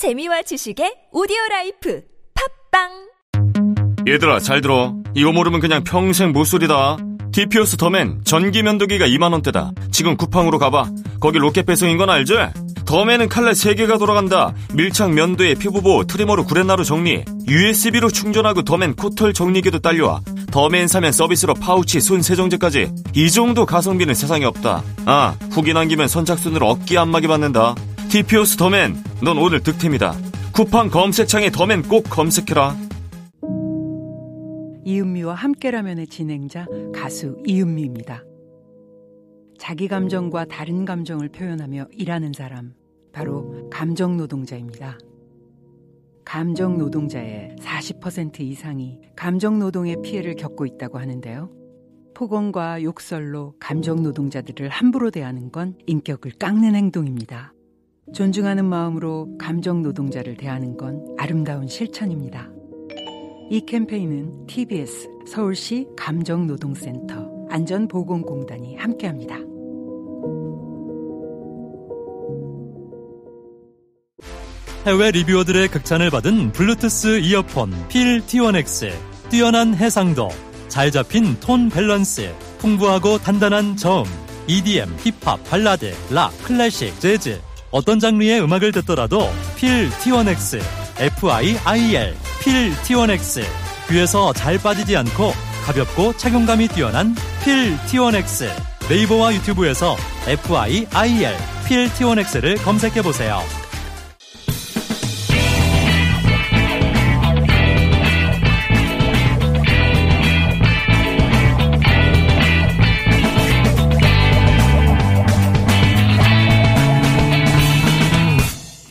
재미와 지식의 오디오 라이프. 팟빵! 얘들아 잘 들어. 이거 모르면 그냥 평생 모솔이다. 디피오스 더맨 전기 면도기가 2만원대다. 지금 쿠팡으로 가봐. 거기 로켓 배송인 건 알지? 더맨은 칼날 3개가 돌아간다. 밀착 면도에 피부보호 트리머로 구레나루 정리 USB로 충전하고 더맨 코털 정리기도 딸려와. 더맨 사면 서비스로 파우치 손 세정제까지. 이 정도 가성비는 세상에 없다. 아 후기 남기면 선착순으로 어깨 안마기 받는다 디피오스 더맨 넌 오늘 득템이다 쿠팡 검색창에 더맨 꼭 검색해라 이은미와 함께라면의 진행자 가수 이은미입니다. 자기 감정과 다른 감정을 표현하며 일하는 사람, 바로 감정 노동자입니다. 감정 노동자의 40% 이상이 감정 노동의 피해를 겪고 있다고 하는데요. 폭언과 욕설로 감정 노동자들을 함부로 대하는 건 인격을 깎는 행동입니다. 존중하는 마음으로 감정 노동자를 대하는 건 아름다운 실천입니다. 이 캠페인은 TBS 서울시 감정노동센터 안전보건공단이 함께합니다. 해외 리뷰어들의 극찬을 받은 블루투스 이어폰 필 T1X 뛰어난 해상도 잘 잡힌 톤 밸런스 풍부하고 단단한 저음 EDM, 힙합, 발라드, 락, 클래식, 재즈 어떤 장르의 음악을 듣더라도 필 T1X FIIL 필 T1X 귀에서 잘 빠지지 않고 가볍고 착용감이 뛰어난 필 T1X 네이버와 유튜브에서 FIIL 필 T1X를 검색해 보세요.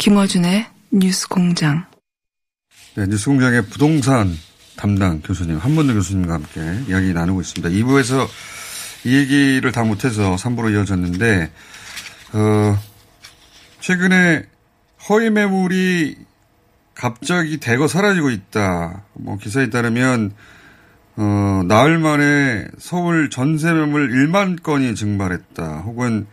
김어준의 뉴스 공장. 네, 뉴스공장의 부동산 담당 교수님, 한문도 교수님과 함께 이야기 나누고 있습니다. 2부에서 이 얘기를 다 못해서 3부로 이어졌는데, 어, 최근에 허위 매물이 갑자기 대거 사라지고 있다. 뭐 기사에 따르면, 어, 나흘 만에 서울 전세 매물 1만 건이 증발했다. 혹은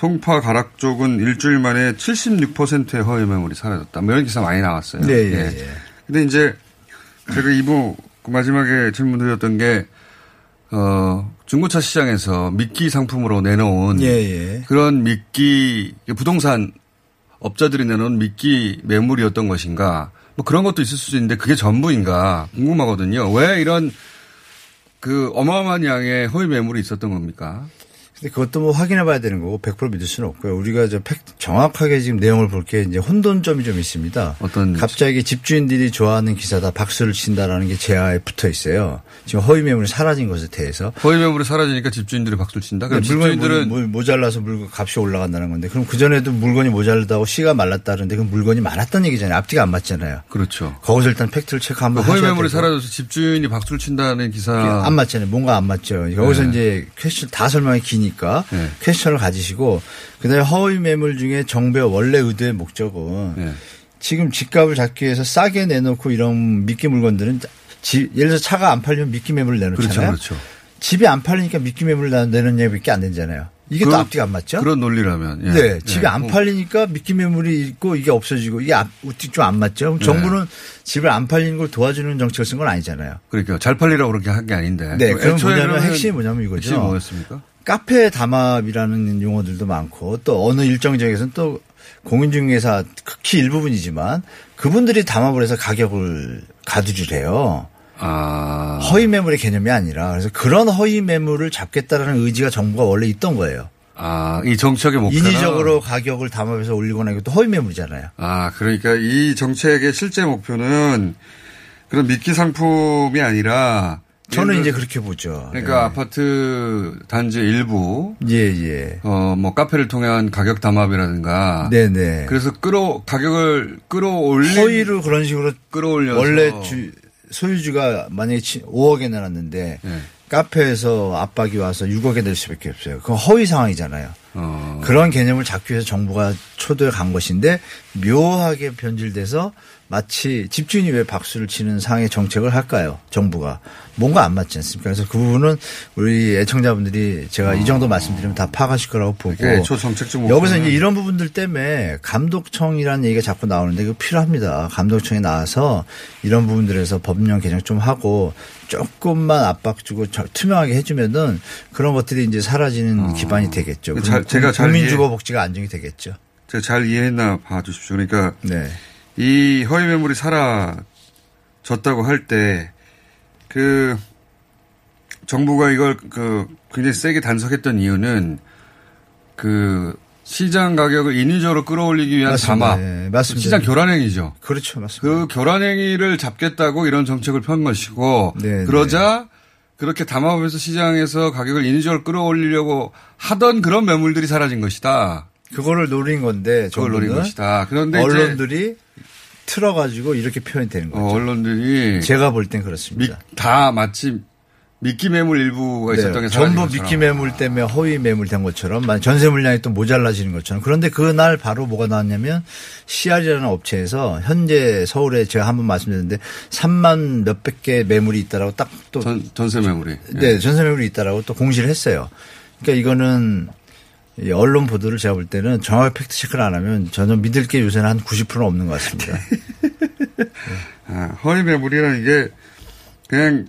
송파 가락 쪽은 일주일 만에 76%의 허위 매물이 사라졌다. 뭐 이런 기사 많이 나왔어요. 네, 예, 예. 근데 이제 제가 2부 그 마지막에 질문 드렸던 게, 어, 중고차 시장에서 미끼 상품으로 내놓은 예, 예. 그런 미끼, 부동산 업자들이 내놓은 미끼 매물이었던 것인가. 뭐 그런 것도 있을 수도 있는데 그게 전부인가 궁금하거든요. 왜 이런 그 어마어마한 양의 허위 매물이 있었던 겁니까? 근데 그것도 뭐 확인해 봐야 되는 거고 100% 믿을 수는 없고요. 우리가 저 팩, 정확하게 지금 내용을 볼 게 이제 혼돈점이 좀 있습니다. 어떤 갑자기 집주인들이 좋아하는 기사다 박수를 친다라는 게 제하에 붙어 있어요. 지금 허위 매물이 사라진 것에 대해서. 허위 매물이 사라지니까 집주인들이 박수를 친다. 그럼 집주인들은 모- 모자라서 물건 값이 올라간다는 건데 그럼 그 전에도 물건이 모자르다고 씨가 말랐다는데 그 물건이 많았다는 얘기잖아요. 앞뒤가 안 맞잖아요. 그렇죠. 거기서 일단 팩트를 체크 한번 허위 매물이. 사라져서 집주인이 박수를 친다는 기사. 안 맞잖아요. 뭔가 안 맞죠. 여기서 네. 이제 퀘스천 다 설명이 기니 까 네. 퀘스천을 가지시고 그다음에 허위 매물 중에 정부의 원래 의도의 목적은 네. 지금 집값을 잡기 위해서 싸게 내놓고 이런 미끼 물건들은 지- 예를 들어서 차가 안 팔리면 미끼 매물을 내놓잖아요. 그렇죠. 그렇죠. 집이 안 팔리니까 미끼 매물을 내놓는 얘기밖에 안 되잖아요. 이게 또 그런- 앞뒤가 안 맞죠? 그런 논리라면. 예. 네, 집이 예. 안 어, 팔리니까 미끼 매물이 있고 이게 없어지고 이게 앞뒤 좀 안 맞죠? 네. 정부는 집을 안 팔리는 걸 도와주는 정책을 쓴 건 아니잖아요. 그러니까 잘 팔리라고 그렇게 한 게 아닌데. 네, 그럼 뭐냐면 핵심이 뭐냐면 이거죠. 핵심이 뭐였습니까? 카페 담합이라는 용어들도 많고 또 어느 일정 지역에서는 또 공인중개사 극히 일부분이지만 그분들이 담합을 해서 가격을 가두를 해요. 아. 허위 매물의 개념이 아니라 그래서 그런 허위 매물을 잡겠다라는 의지가 정부가 원래 있던 거예요. 아, 이 정책의 목표는. 인위적으로 가격을 담합해서 올리거나 이것도 허위 매물이잖아요. 아, 그러니까 이 정책의 실제 목표는 그런 미끼 상품이 아니라. 저는 이제 그렇게 보죠. 그러니까 아파트 단지 일부, 예, 예. 어, 뭐 카페를 통한 가격 담합이라든가. 네 네. 그래서 끌어, 가격을 끌어올린. 허위로 그런 식으로 끌어올려서. 원래 주, 소유주가 만약에 5억에 내놨는데 네. 카페에서 압박이 와서 6억에 낼 수밖에 없어요. 그건 허위 상황이잖아요. 어. 그런 개념을 잡기 위해서 정부가 초도에 간 것인데 묘하게 변질돼서 마치 집주인이 왜 박수를 치는 상의 정책을 할까요? 정부가. 뭔가 안 맞지 않습니까? 그래서 그 부분은 우리 애청자분들이 제가 이 정도 말씀드리면 다 파악하실 거라고 보고. 정책적 여기서 이제 이런 부분들 때문에 감독청이라는 얘기가 자꾸 나오는데 이거 필요합니다. 감독청에 나와서 이런 부분들에서 법령 개정 좀 하고 조금만 압박 주고 저- 투명하게 해주면은 그런 것들이 이제 사라지는 기반이 되겠죠. 그 잘- 제가 잘 이해- 국민주거복지가 안정이 되겠죠. 제가 잘 이해했나 봐주십시오. 그러니까 네. 이 허위 매물이 사라졌다고 할 때 그 정부가 이걸 그 굉장히 세게 단속했던 이유는 그 시장 가격을 인위적으로 끌어올리기 위한 맞습니다. 담합, 네, 맞습니다. 시장 교란행위죠. 그렇죠. 맞습니다. 그 교란행위를 잡겠다고 이런 정책을 편 것이고 네, 그러자 그렇게 담합하면서 시장에서 가격을 인위적으로 끌어올리려고 하던 그런 매물들이 사라진 것이다. 그거를 노린 건데 그걸 노린 것이다. 그런데 언론들이 틀어가지고 이렇게 표현되는 거죠. 어, 언론들이 제가 볼 땐 그렇습니다. 미- 다 마치 미끼 매물 일부가 있었던 네, 게 전부. 미끼 매물 때문에 허위 매물 된 것처럼 만- 전세 물량이 또 모자라지는 것처럼 그런데 그날 바로 뭐가 나왔냐면 CR이라는 업체에서 현재 서울에 제가 한번 말씀드렸는데 3만 몇백 개 매물이 있다라고 딱 또 전, 전세 매물이. 네, 전세 매물이 있다라고 또 공시를 했어요. 그러니까 이거는 이 언론 보도를 제가 볼 때는 정확하게 팩트 체크를 안 하면 전혀 믿을 게 요새는 한 90%는 없는 것 같습니다. 아, 허위 매물이라는 게 그냥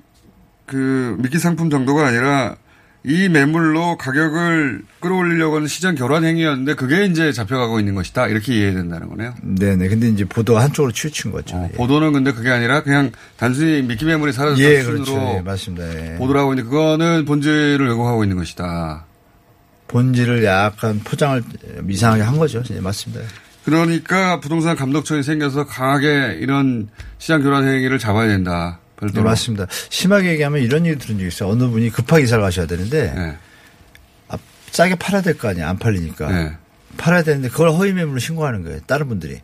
그 미끼 상품 정도가 아니라 이 매물로 가격을 끌어올리려고 하는 시장 교란 행위였는데 그게 이제 잡혀가고 있는 것이다. 이렇게 이해해야 된다는 거네요. 네네. 근데 이제 보도가 한쪽으로 치우친 거죠. 어, 예. 보도는 근데 그게 아니라 그냥 단순히 미끼 매물이 사라졌다 예, 수준으로 그렇죠. 예, 맞습니다. 예. 보도를 하고 있는데 그거는 본질을 왜곡하고 있는 것이다. 본질을 약간 포장을 이상하게 한 거죠. 예, 맞습니다. 그러니까 부동산 감독청이 생겨서 강하게 이런 시장 교란 행위를 잡아야 된다. 네, 별도로. 맞습니다. 심하게 얘기하면 이런 얘기 들은 적 있어요. 어느 분이 급하게 이사를 가셔야 되는데 네. 아, 싸게 팔아야 될 거 아니야. 안 팔리니까. 네. 팔아야 되는데 그걸 허위 매물로 신고하는 거예요. 다른 분들이.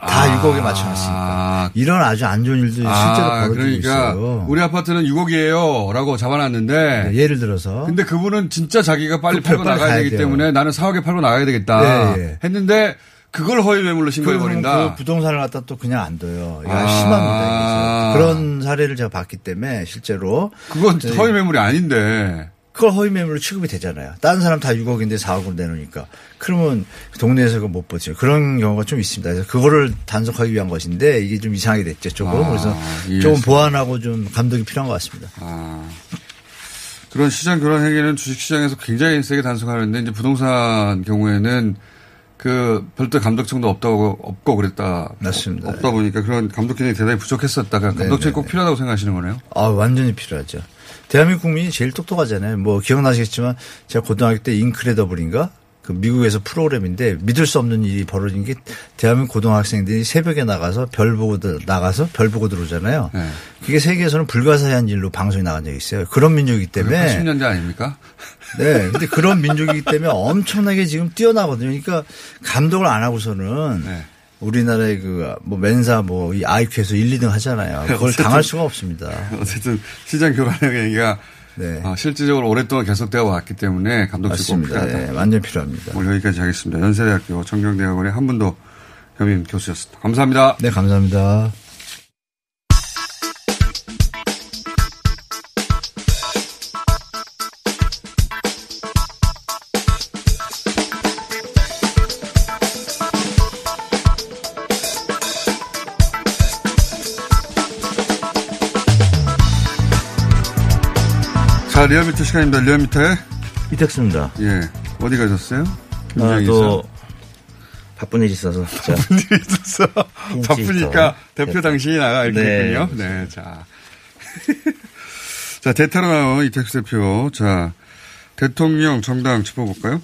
다 아. 6억에 맞춰놨으니까. 이런 아주 안 좋은 일도 실제로 아, 벌어지고 그러니까 있어요. 우리 아파트는 6억이에요. 라고 잡아놨는데. 네, 예를 들어서 근데 그분은 진짜 자기가 빨리 팔고 나가야 가야 되기 돼요. 때문에 나는 4억에 팔고 나가야 되겠다. 예, 예. 했는데 그걸 허위 매물로 그러면 신고해 버린다. 그 부동산을 갖다 또 그냥 안 둬요. 이거 아. 심합니다. 이게. 그런 사례를 제가 봤기 때문에 실제로 그건 네. 허위 매물이 아닌데. 그걸 허위 매물로 취급이 되잖아요. 다른 사람 다 6억인데 4억으로 내놓으니까. 그러면 동네에서 그거 못 버텨요. 그런 경우가 좀 있습니다. 그래서 그거를 단속하기 위한 것인데 이게 좀 이상하게 됐죠. 조금. 아, 그래서 이해했습니다. 조금 보완하고 좀 감독이 필요한 것 같습니다. 아. 그런 시장 교란 행위는 주식시장에서 굉장히 세게 단속하는데 이제 부동산 경우에는 그 별도 감독청도 없다고 없고 그랬다. 맞습니다. 없다 보니까 그런 감독 기능이 대단히 부족했었다. 그러니까 감독청이 네, 꼭 필요하다고 생각하시는 거네요. 아, 완전히 필요하죠. 대한민국 국민이 제일 똑똑하잖아요. 뭐 기억나시겠지만 제가 고등학교 때 인크레더블인가? 그 미국에서 프로그램인데 믿을 수 없는 일이 벌어진 게 대한민국 고등학생들이 새벽에 나가서 별 보고 들- 나가서 별 보고 들어오잖아요. 네. 그게 세계에서는 불가사의한 일로 방송이 나간 적이 있어요. 그런 민족이기 때문에 80년대 아닙니까? 네. 근데 그런 민족이기 때문에 엄청나게 지금 뛰어나거든요. 그러니까 감독을 안 하고서는 네. 우리나라의 그뭐 맨사 뭐이 IQ에서 1, 2등 하잖아요. 그걸 어쨌든- 당할 수가 없습니다. 어쨌든 시장 교란 행위가 네. 어, 실질적으로 오랫동안 계속되어 왔기 때문에 맞습니다. 필요하다. 네, 완전 필요합니다. 오늘 여기까지 하겠습니다. 연세대학교 정경대학원의 한 분도 겸임 교수였습니다. 감사합니다. 네, 감사합니다. 자, 리얼미터 시간입니다. 리얼미터에 이택수입니다. 예 어디 가셨어요? 아, 또 바쁜 일이 있어서 일이 있었어. 핀치 바쁘니까 있어. 대표 당신이 나가 이렇게 네. 그렇죠. 네, 자. 자, 대타로 나온 이택수 대표. 자, 대통령 정당 짚어볼까요?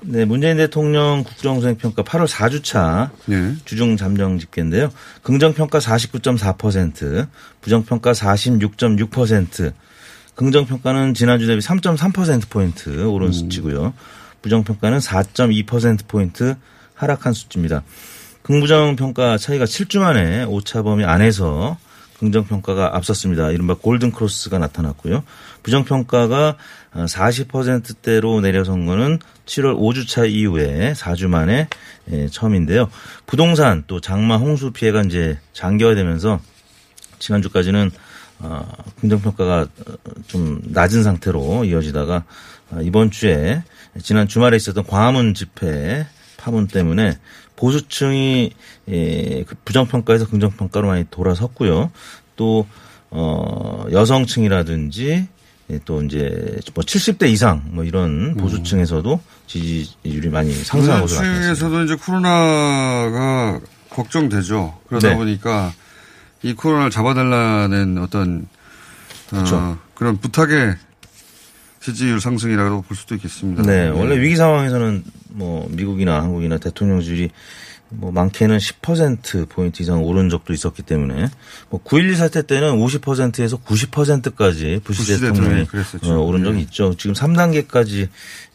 네, 문재인 대통령 국정수행평가 8월 4주차 네. 주중 잠정 집계인데요. 긍정평가 49.4%, 부정평가 46.6%, 긍정평가는 지난주 대비 3.3%포인트 오른 수치고요. 부정평가는 4.2%포인트 하락한 수치입니다. 긍부정 평가 차이가 7주 만에 오차 범위 안에서 긍정평가가 앞섰습니다. 이른바 골든크로스가 나타났고요. 부정평가가 40%대로 내려선 거는 7월 5주차 이후에 4주 만에 예, 처음인데요. 부동산 또 장마 홍수 피해가 이제 장기화되면서 지난주까지는 어, 긍정평가가 좀 낮은 상태로 이어지다가 어, 이번 주에 지난 주말에 있었던 광화문 집회 파문 때문에 보수층이 예, 그 부정평가에서 긍정평가로 많이 돌아섰고요. 또, 어, 여성층이라든지 예, 또 이제 뭐 70대 이상 뭐 이런 보수층에서도 지지율이 많이 상승하고 나타났습니다. 층에서도 이제 코로나가 걱정되죠. 그러다 네. 보니까 이 코로나를 잡아달라는 어떤 어, 그렇죠. 그런 부탁의 지지율 상승이라고 볼 수도 있겠습니다. 네, 원래 위기 상황에서는 뭐 미국이나 한국이나 대통령실이 뭐 많게는 10% 포인트 이상 오른 적도 있었기 때문에 뭐 9.11 사태 때는 50%에서 90%까지 부시 부시 대통령이. 어, 오른 적이 네. 있죠. 지금 3단계까지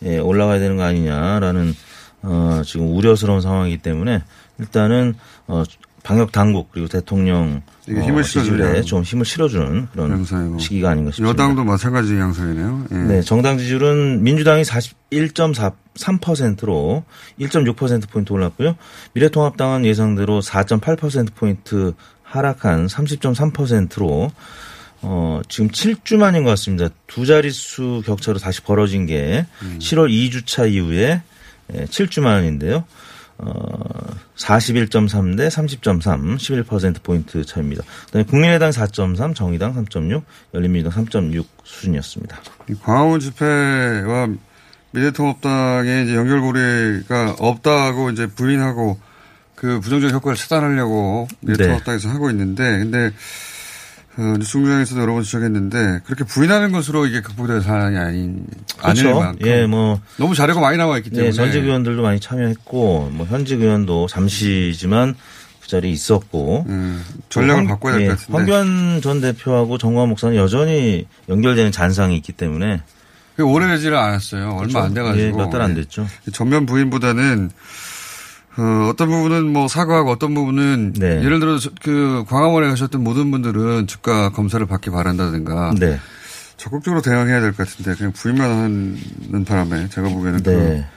예, 올라가야 되는 거 아니냐라는 어, 지금 우려스러운 상황이기 때문에 일단은 어, 방역 당국 그리고 대통령 이게 힘을 지지율에 실어주려고. 좀 힘을 실어주는 그런 양상이고. 시기가 아닌가 싶습니다. 여당도 마찬가지 양상이네요. 예. 네, 정당 지지율은 민주당이 41.3%로 1.6%포인트 올랐고요. 미래통합당은 예상대로 4.8%포인트 하락한 30.3%로 어, 지금 7주 만인 것 같습니다. 두 자릿수 격차로 다시 벌어진 게 7월 2주차 이후에 예, 7주 만인데요. 어, 41.3 대 30.3, 11%포인트 차입니다. 그다음에 국민의당 4.3, 정의당 3.6, 열린민주당 3.6 수준이었습니다. 이 광화문 집회와 미래통합당의 이제 연결고리가 없다고 이제 부인하고 그 부정적 효과를 차단하려고 미래통합당에서 하고 있는데 근데 어, 뉴스 공장에서도 여러 번 지적했는데 그렇게 부인하는 것으로 이게 극복될 사안이 아닌 그렇죠. 만큼 예, 뭐 너무 자료가 많이 나와 있기 때문에 예, 전직 의원들도 많이 참여했고 뭐 현직 의원도 잠시지만 그 자리에 있었고 음, 전략을 황- 바꿔야 될 예, 것 같은데 황교안 전 대표하고 정광 목사는 여전히 연결되는 잔상이 있기 때문에 오래되지를 않았어요. 얼마 안 돼가지고 예, 몇달안 예. 됐죠. 전면 부인보다는 어, 어떤 부분은 뭐 사과하고 어떤 부분은 네. 예를 들어 서그 광화문에 가셨던 모든 분들은 즉각 검사를 받기 바란다든가 네, 적극적으로 대응해야 될 것 같은데 그냥 부인만 하는 바람에 제가 보기에는 네.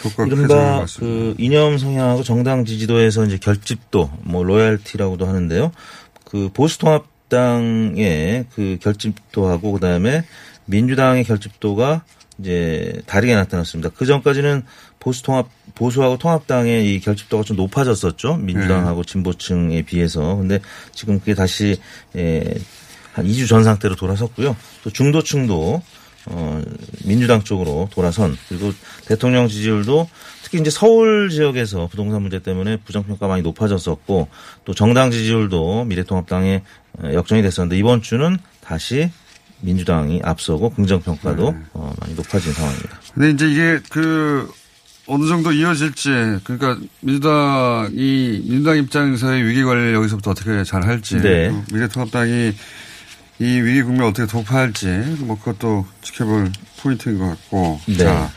그 효과가 이른바. 그 이념 성향하고 정당 지지도에서 이제 결집도 뭐 로얄티라고도 하는데요. 그 보수통합당의 그 결집도하고 그다음에 민주당의 결집도가 이제 다르게 나타났습니다. 그 전까지는 보수 통합 보수하고 통합당의 이 결집도가 좀 높아졌었죠. 민주당하고 진보층에 비해서. 근데 지금 그게 다시 예, 한 2주 전 상태로 돌아섰고요. 또 중도층도 어, 민주당 쪽으로 돌아선 그리고 대통령 지지율도 특히 이제 서울 지역에서 부동산 문제 때문에 부정평가 많이 높아졌었고 또 정당 지지율도 미래통합당에 어, 역전이 됐었는데 이번 주는 다시 민주당이 앞서고 긍정평가도 어, 많이 높아진 상황입니다. 근데 이제 이게 그 어느 정도 이어질지 그러니까 민주당이 민주당 입장에서의 위기 관리를 여기서부터 어떻게 잘 할지 네. 또 미래통합당이 이 위기 국면 을 어떻게 돌파할지 뭐 그것도 지켜볼 포인트인 것 같고 네. 자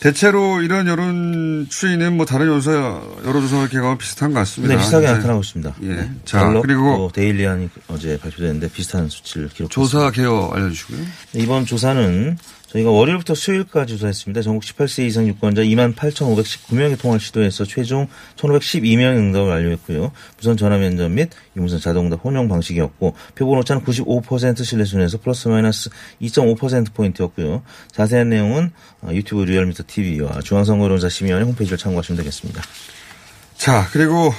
대체로 이런 여론 추이는 뭐 다른 여론조사 여론조사 결과와 비슷한 것 같습니다. 네, 비슷하게 나타나고 있습니다. 예. 자, 갤럽, 그리고- 또 데일리안이 어제 발표됐는데 비슷한 수치를 기록했습니다. 조사 개요 알려주시고요. 네, 이번 조사는 저희가 월요일부터 수요일까지 조사했습니다. 전국 18세 이상 유권자 28,519명의 통화를 시도해서 최종 1,512명의 응답을 완료했고요. 무선 전화 면접 및 유무선 자동답 혼용 방식이었고 표본 오차는 95% 신뢰 순에서 플러스 마이너스 2.5%포인트였고요. 자세한 내용은 어, 유튜브 리얼미터 TV와 중앙선거론자심의원의 홈페이지를 참고하시면 되겠습니다. 자, 그리고,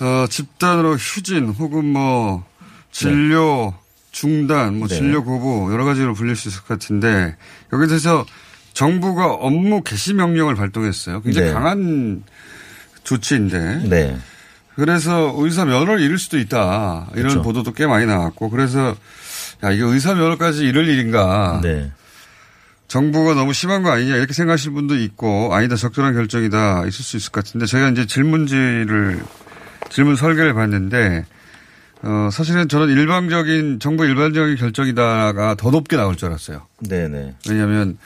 어, 집단으로 휴진 혹은 뭐, 진료 중단, 뭐, 네. 진료 거부, 여러 가지로 불릴 수 있을 것 같은데, 여기서 정부가 업무 개시 명령을 발동했어요. 굉장히 네. 강한 조치인데, 네. 그래서 의사 면허를 잃을 수도 있다. 이런 그렇죠. 보도도 꽤 많이 나왔고, 그래서, 야, 이게 의사 면허까지 잃을 일인가. 네. 정부가 너무 심한 거 아니냐 이렇게 생각하실 분도 있고 아니다 적절한 결정이다 있을 수 있을 것 같은데 제가 이제 질문지를 질문 설계를 봤는데 어 사실은 저는 일방적인 정부 일반적인 결정이다가 더 높게 나올 줄 알았어요. 네네. 왜냐하면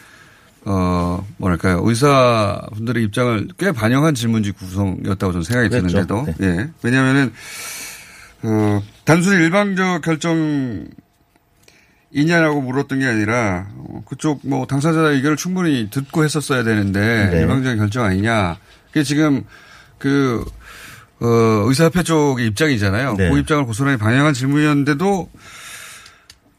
어 뭐랄까요 의사 분들의 입장을 꽤 반영한 질문지 구성이었다고 저는 생각이 그랬죠. 드는데도 네. 예 왜냐하면은 어, 단순히 일방적 결정 이냐라고 물었던 게 아니라 어, 그쪽 뭐 당사자 의견을 충분히 듣고 했었어야 되는데 네. 일방적 결정 아니냐. 그게 지금 그 어, 의사협회 쪽의 입장이잖아요. 네. 그 입장을 고스란히 반영한 질문이었는데도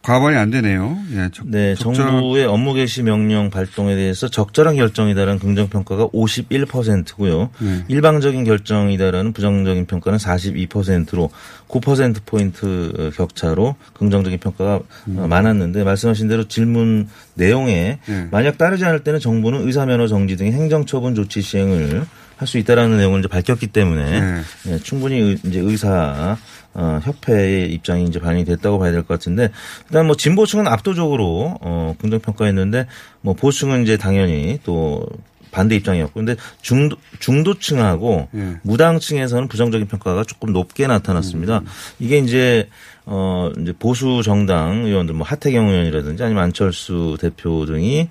과반이 안 되네요. 예, 적, 네, 적절한- 정부의 업무 개시 명령 발동에 대해서 적절한 결정이다라는 긍정 평가가 51%고요. 네. 일방적인 결정이다라는 부정적인 평가는 42%로 9% 포인트 격차로 긍정적인 평가가 음. 어, 많았는데 말씀하신 대로 질문 내용에 네. 만약 따르지 않을 때는 정부는 의사 면허 정지 등의 행정 처분 조치 시행을 할 수 있다라는 내용을 이제 밝혔기 때문에 네. 예, 충분히 의- 이제 의사 어, 협회의 입장이 이제 반영이 됐다고 봐야 될 것 같은데 일단 뭐 진보 측은 압도적으로 어, 긍정 평가했는데 뭐 보수층은 이제 당연히 또 반대 입장이었고 근데 중도 중도층하고 예. 무당층에서는 부정적인 평가가 조금 높게 나타났습니다. 음. 이게 이제 어 이제 보수 정당 의원들 뭐 하태경 의원이라든지 아니면 안철수 대표 등이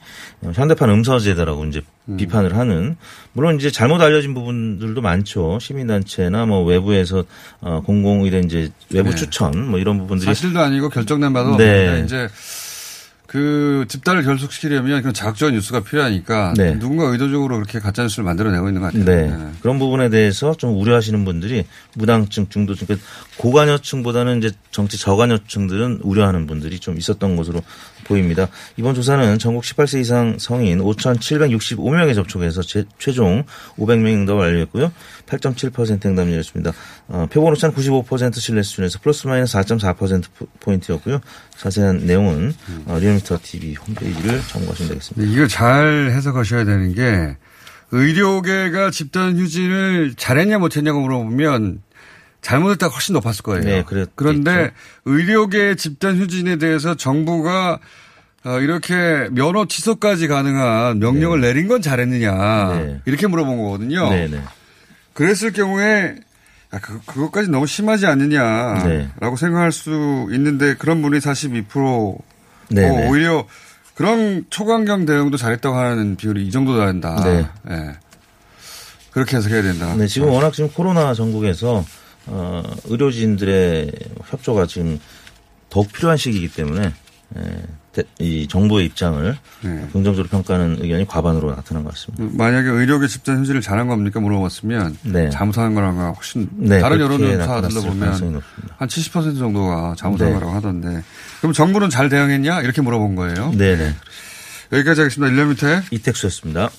현대판 음서제다라고 이제 음. 비판을 하는 물론 이제 잘못 알려진 부분들도 많죠. 시민단체나 뭐 외부에서 어 공공의대 이제 외부 네. 추천 뭐 이런 부분들이 사실도 아니고 결정된 바도 네. 없는데 이제 그 집단을 결속시키려면 그런 자극적인 뉴스가 필요하니까 네. 누군가 의도적으로 그렇게 가짜 뉴스를 만들어내고 있는 것 같아요. 네. 그런 부분에 대해서 좀 우려하시는 분들이 무당층, 중도층, 그러니까 고관여층보다는 이제 정치 저관여층들은 우려하는 분들이 좀 있었던 것으로 보입니다. 이번 조사는 전국 18세 이상 성인 5,765명에 접촉해서 제- 최종 500명 응답 완료했고요. 8.7% 응답률이었습니다. 어, 표본 오차는 95% 신뢰 수준에서 플러스 마이너스 4.4% 포인트였고요. 자세한 내용은 어, 리얼미터 TV 홈페이지를 참고하시면 되겠습니다. 네, 이걸 잘 해석하셔야 되는 게 의료계가 집단 휴진을 잘했냐 못했냐고 물어보면 잘못했다가 훨씬 높았을 거예요. 네. 그런데 의료계 집단 휴진에 대해서 정부가 어, 이렇게 면허 취소까지 가능한 명령을 내린 건 잘했느냐 네. 이렇게 물어본 거거든요. 네네. 그랬을 경우에 야, 그, 그것까지 너무 심하지 않느냐라고 네. 생각할 수 있는데 그런 분이 42% 네네. 어, 오히려 그런 초강경 대응도 잘했다고 하는 비율이 이 정도 된다. 네. 예. 그렇게 해석해야 된다. 네, 지금 워낙 지금 코로나 전국에서 어, 의료진들의 협조가 지금 더욱 필요한 시기이기 때문에 예, 대- 이 정부의 입장을 네. 긍정적으로 평가하는 의견이 과반으로 나타난 것 같습니다. 만약에 의료계 집단 휴지를 잘한 겁니까 물어봤으면 네. 잘못한 거랑 훨씬 네, 다른 그렇게 여론조사 나타났을 가능성이 들러보면 높습니다. 한70% 정도가 잘못한 네. 거라고 하던데 그럼 정부는 잘 대응했냐 이렇게 물어본 거예요. 네네. 여기까지 하겠습니다. 1년 밑에 이택수였습니다.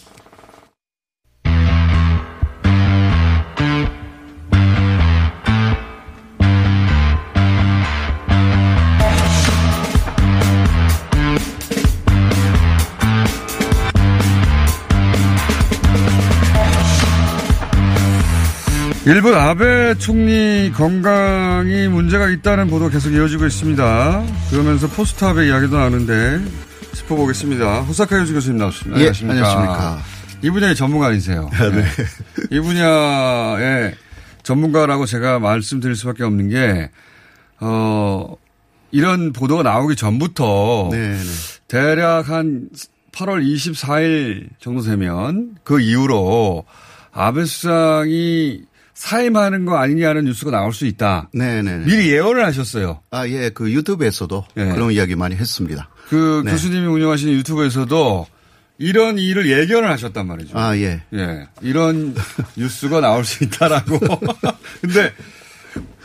일본 아베 총리 건강이 문제가 있다는 보도 계속 이어지고 있습니다. 그러면서 포스트업의 이야기도 나오는데 짚어보겠습니다. 호사카 유지 교수님 나오셨습니다. 예, 안녕하십니까. 이 분야의 전문가 아니세요? 네. 이 분야의 전문가라고 제가 말씀드릴 수밖에 없는 게, 어, 이런 보도가 나오기 전부터 네, 네. 대략 한 8월 24일 정도 되면 그 이후로 아베 수상이 사임하는 거 아니냐는 뉴스가 나올 수 있다. 네, 네. 네. 미리 예언을 하셨어요. 아, 예, 그 유튜브에서도 예. 그런 이야기 많이 했습니다. 그 네. 교수님이 운영하시는 유튜브에서도 이런 일을 예견을 하셨단 말이죠. 아, 예. 예. 이런 뉴스가 나올 수 있다라고. 근데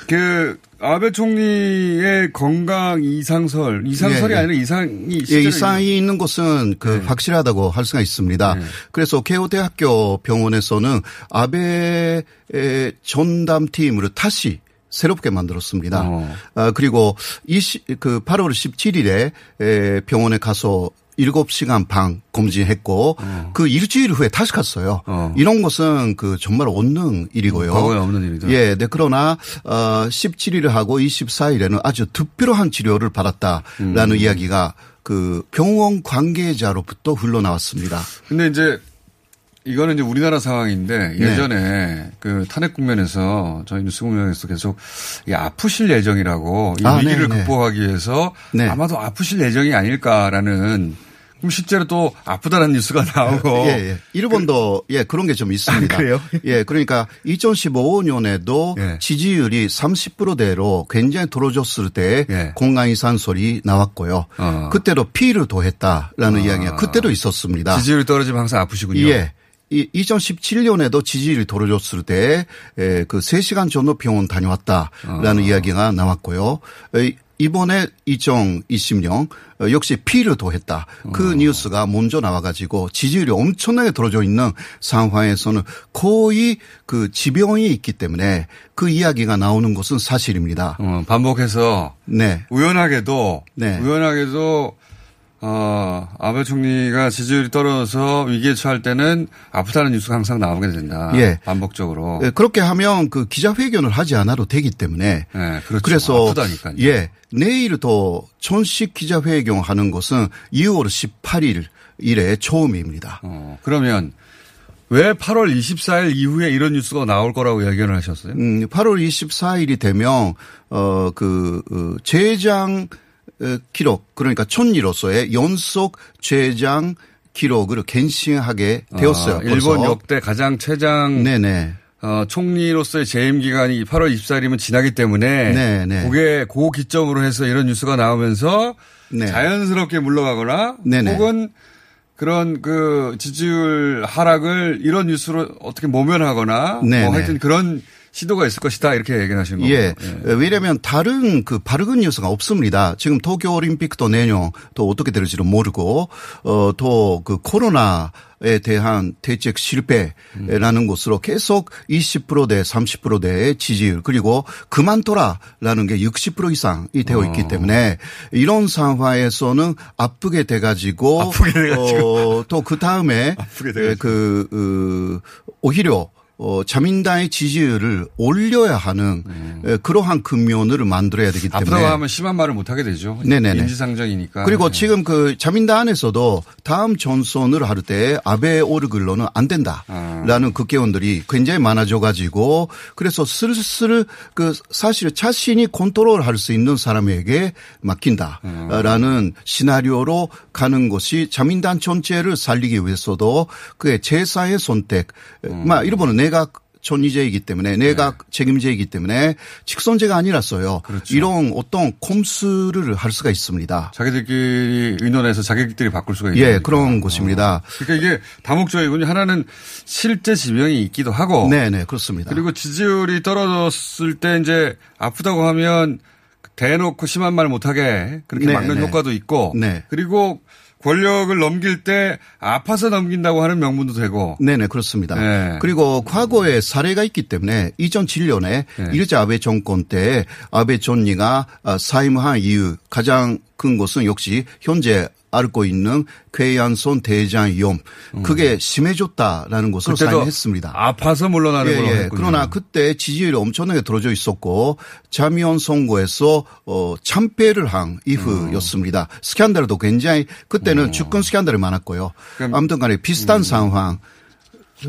그 아베 총리의 건강 이상설, 이상설이 예, 예. 아니라 이상이 예, 이상이 있는 것은 그 네. 확실하다고 할 수가 있습니다. 네. 그래서 케오대학교 병원에서는 아베 전담팀으로 다시 새롭게 만들었습니다. 어. 아, 그리고 20, 그 8월 17일에 에, 병원에 가서 7시간 반 검진했고 그 일주일 후에 다시 갔어요. 어. 이런 것은 그 정말 없는 일이고요. 과거에 없는 일이다. 예, 네, 그러나, 어, 17일을 하고 24일에는 아주 특별한 치료를 받았다라는 음. 이야기가 그 병원 관계자로부터 흘러나왔습니다. 근데 이제 이거는 이제 우리나라 상황인데 네. 예전에 그 탄핵 국면에서 저희 뉴스 공장에서 계속 이 아프실 예정이라고 이 아, 위기를 네, 네. 극복하기 위해서 네. 아마도 아프실 예정이 아닐까라는 그럼 실제로 또 아프다는 뉴스가 나오고. 예, 예. 일본도 예, 그런 게 좀 있습니다. 아, 그래요? 예, 그러니까 2015년에도 예. 지지율이 30%대로 굉장히 떨어졌을 때 예. 공강이산설이 나왔고요. 어. 그때도 피를 더했다라는 이야기가 그때도 있었습니다. 지지율이 떨어지면 항상 아프시군요. 예. 이 2017년에도 지지율이 떨어졌을 때, 에, 그 3시간 정도 병원 다녀왔다라는 이야기가 나왔고요. 에, 이번에 2020년 어, 역시 피를 더했다. 그 뉴스가 먼저 나와가지고 지지율이 엄청나게 떨어져 있는 상황에서는 거의 그 지병이 있기 때문에 그 이야기가 나오는 것은 사실입니다. 어, 반복해서 네. 우연하게도 네. 우연하게도 어, 아베 총리가 지지율이 떨어져서 위기에 처할 때는 아프다는 뉴스가 항상 나오게 된다. 예. 반복적으로. 에, 그렇게 하면 그 기자회견을 하지 않아도 되기 때문에 예, 그렇죠. 그래서 아프다니까요. 예 내일도 전식 기자회견 하는 것은 2월 18일 이래 처음입니다. 어, 그러면 왜 8월 24일 이후에 이런 뉴스가 나올 거라고 예견을 하셨어요? 음, 8월 24일이 되면 어그 어, 재장 어, 기록 그러니까 촌리로서의 연속 재장 기록을 갱신하게 되었어요. 아, 일본. 역대 가장 최장 네네. 어, 총리로서의 재임 기간이 8월 24일이면 지나기 때문에 네, 네. 그게 고 기점으로 해서 이런 뉴스가 나오면서 네. 자연스럽게 물러가거나 네, 네. 혹은 그런 그 지지율 하락을 이런 뉴스로 어떻게 모면하거나 네, 뭐 네. 하여튼 그런 시도가 있을 것이다 이렇게 얘기하시는 거고. 예. 왜냐하면 다른 그 바르은 뉴스가 없습니다. 지금 도쿄 올림픽도 내년 또 어떻게 될지도 모르고 어또 그 코로나 에 대한 대책 실패라는 것으로 계속 20%대 30%대의 지지율 그리고 그만둬라라는 게 60% 이상이 되어 있기 때문에 이런 상황에서는 아프게 돼가지고 아프게 돼가지고. 어, 또그 다음에. 그, 어, 오히려 어, 자민당의 지지율을 올려야 하는 에, 그러한 근면을 만들어야 되기 때문에. 음. 아프다고 하면 심한 말을 못 하게 되죠. 네네네. 인지상정이니까. 그리고 네. 지금 그 자민당 안에서도 다음 전선을 할 때 아베 오르글로는 안 된다라는 국회의원들이 굉장히 많아져 가지고 그래서 슬슬 그 사실 자신이 컨트롤할 수 있는 사람에게 맡긴다라는 시나리오로 가는 것이 자민당 전체를 살리기 위해서도 그의 제사의 선택, 막 일본은 내각 전의제이기 때문에 내각 책임제이기 때문에 직선제가 아니라서요. 그렇죠. 이런 어떤 콤수를 할 수가 있습니다. 자기들끼리 의논해서 자기들끼리 바꿀 수가 있는 예, 거니까. 그런 것입니다. 그러니까 이게 다목적이군요. 하나는 실제 지병이 있기도 하고 네, 네, 그렇습니다. 그리고 지지율이 떨어졌을 때 이제 아프다고 하면 대놓고 심한 말 못하게 그렇게 네, 막는 네. 효과도 있고 네. 그리고 권력을 넘길 때 아파서 넘긴다고 하는 명분도 되고 네네 그렇습니다. 네. 그리고 과거에 사례가 있기 때문에 2007년에 네. 일제 아베 정권 때 아베 존리가 아, 사임한 이유 가장 큰 것은 역시 현재 앓고 있는 쾌한손 대장 위험 그게 심해졌다라는 것을 음. 그때도 사임했습니다. 아파서 물러나는 예, 걸로 예. 그러나 그때 지지율이 엄청나게 들어져 있었고 자미원 선거에서 어 참패를 한 이후였습니다. 스캔들도 굉장히 그때는 주권 스캔들이 많았고요. 어. 그럼- 음. 아무튼 간에 비슷한 상황.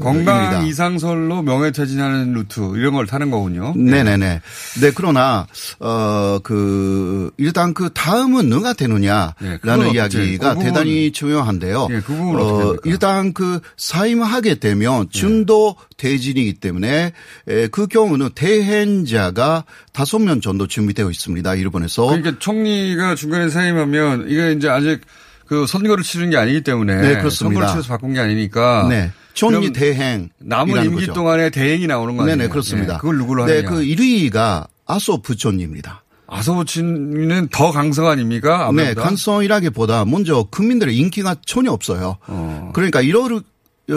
건강 입니다. 이상설로 명예퇴진하는 루트 이런 걸 타는 거군요. 네네네. 네, 그러나, 어, 그, 일단 그 다음은 누가 되느냐라는 네, 이야기가 그 대단히 중요한데요. 예, 그 됩니까? 일단 그 사임하게 되면 중도 대진이기 때문에 에, 그 경우는 대행자가 다섯 명 정도 준비되어 있습니다. 일본에서. 그러니까 총리가 중간에 사임하면 이게 이제 아직 그 선거를 치르는 게 아니기 때문에 네, 그렇습니다. 선거를 치러서 바꾼 게 아니니까 네. 총리 대행. 남은 임기 동안에 대행이 나오는 거 아니에요? 네네, 그렇습니다. 네, 그걸 누구로 네, 하느냐. 그 1위가 아소 부총리입니다. 아서부친은 더 강성 아닙니까? 네, 아베보다? 간성이라기보다 먼저 국민들의 인기가 전혀 없어요. 그러니까 이러를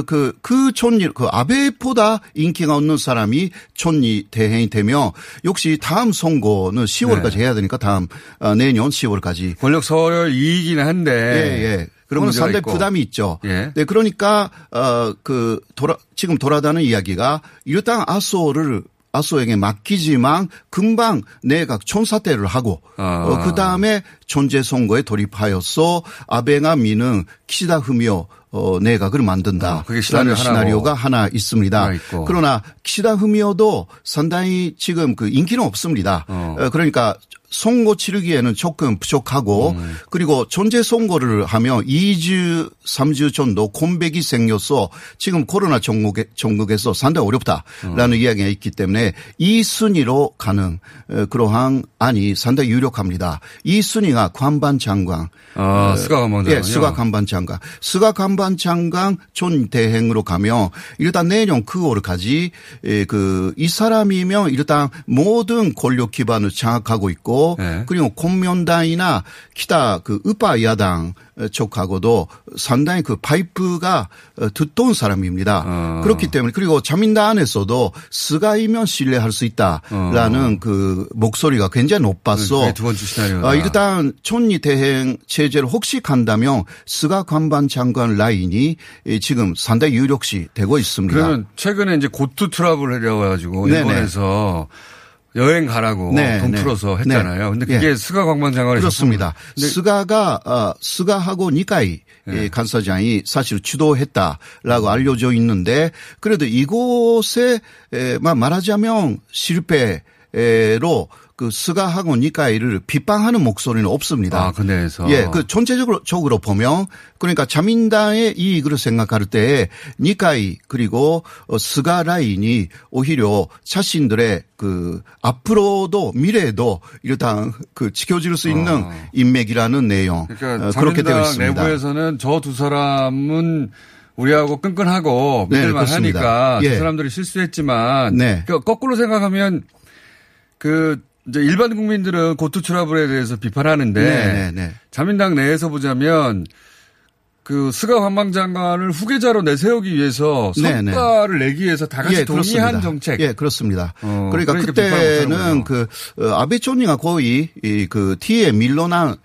그, 그 촌리, 그 아베보다 인기가 없는 사람이 촌리 대행이 되면 역시 다음 선거는 10월까지 네. 해야 되니까 다음 어, 내년 10월까지. 권력 서열 이익이긴 한데 예, 예. 그런 상당히 있고. 부담이 있죠. 예. 네, 그러니까 어그 돌아 지금 돌아다는 이야기가 일단 아소를 아소에게 맡기지만 금방 내각 총사퇴를 하고 아. 어, 그 다음에 존재 선거에 돌입하여서 아베가 미는 키시다 후미오 어, 내각을 만든다. 아, 그게 시나리오. 시나리오가 하나 있습니다. 하나. 그러나 키시다 후미오도 상당히 지금 그 인기는 없습니다. 어. 어, 그러니까 선거 치르기에는 조금 부족하고 음. 그리고 총재 선거를 하면 2주, 3주 정도 공백이 생겨서 지금 코로나 전국에, 전국에서 상당히 어렵다라는 음. 이야기가 있기 때문에 이 순위로 가는 어, 그러한 안이 상당히 유력합니다. 이 순위가 관방 장관. 아, 스가 관방 장관이요? 예, 스가 관방 장관. 스가 관방 장관 전 대행으로 가면 일단 내년 9월까지 예, 그이 사람이면 일단 모든 권력 기반을 장악하고 있고 네. 그리고 공명당이나 기타 그 우파 야당 쪽하고도 상당히 그 파이프가 어, 두터운 사람입니다. 어. 그렇기 때문에 그리고 자민당 안에서도 스가이면 신뢰할 수 있다라는 그 목소리가 굉장히 높았어. 어. 그게 두 번째 시나리오다. 어, 일단 총리 대행 체제를 혹시 간다면 스가 관방 장관 라인이 예, 지금 상당히 유력시 되고 있습니다. 그러면 최근에 이제 Go To Travel 하려고 해가지고 네네. 일본에서 여행 가라고 네, 돈 네. 풀어서 했잖아요. 네. 근데 그게 예. 스가 관방장관이 그렇습니다. 스가가 어, 스가하고 니카이 네. 예, 간사장이 사실 주도했다라고 알려져 있는데 그래도 이곳에 에, 마- 말하자면 실패 로 그 스가하고 니카이를 비판하는 목소리는 없습니다. 아, 그 내에서. 예, 그 전체적으로 적으로 보면 그러니까 자민당의 이익을 생각할 때 니카이 그리고 어, 스가 라인이 오히려 자신들의 그 앞으로도 미래에도 일단 그 지켜질 수 있는 인맥이라는 내용 그러니까 어, 그렇게 자민당 있습니다. 내부에서는 저 두 사람은 우리하고 끈끈하고 네, 믿을만 그렇습니다. 하니까 예. 그 사람들이 실수했지만 네. 그 거꾸로 생각하면 그 이제 일반 국민들은 Go To Travel에 대해서 비판하는데 네, 네, 네. 자민당 내에서 보자면 그 스가 관방 장관을 후계자로 내세우기 위해서 네, 네. 성과를 내기 위해서 다 같이 예, 동의한 그렇습니다. 정책. 예, 그렇습니다. 어, 그러니까, 그러니까 그때는. 그 어, 아베 총리가 거의 이 그 뒤에 밀려난 어,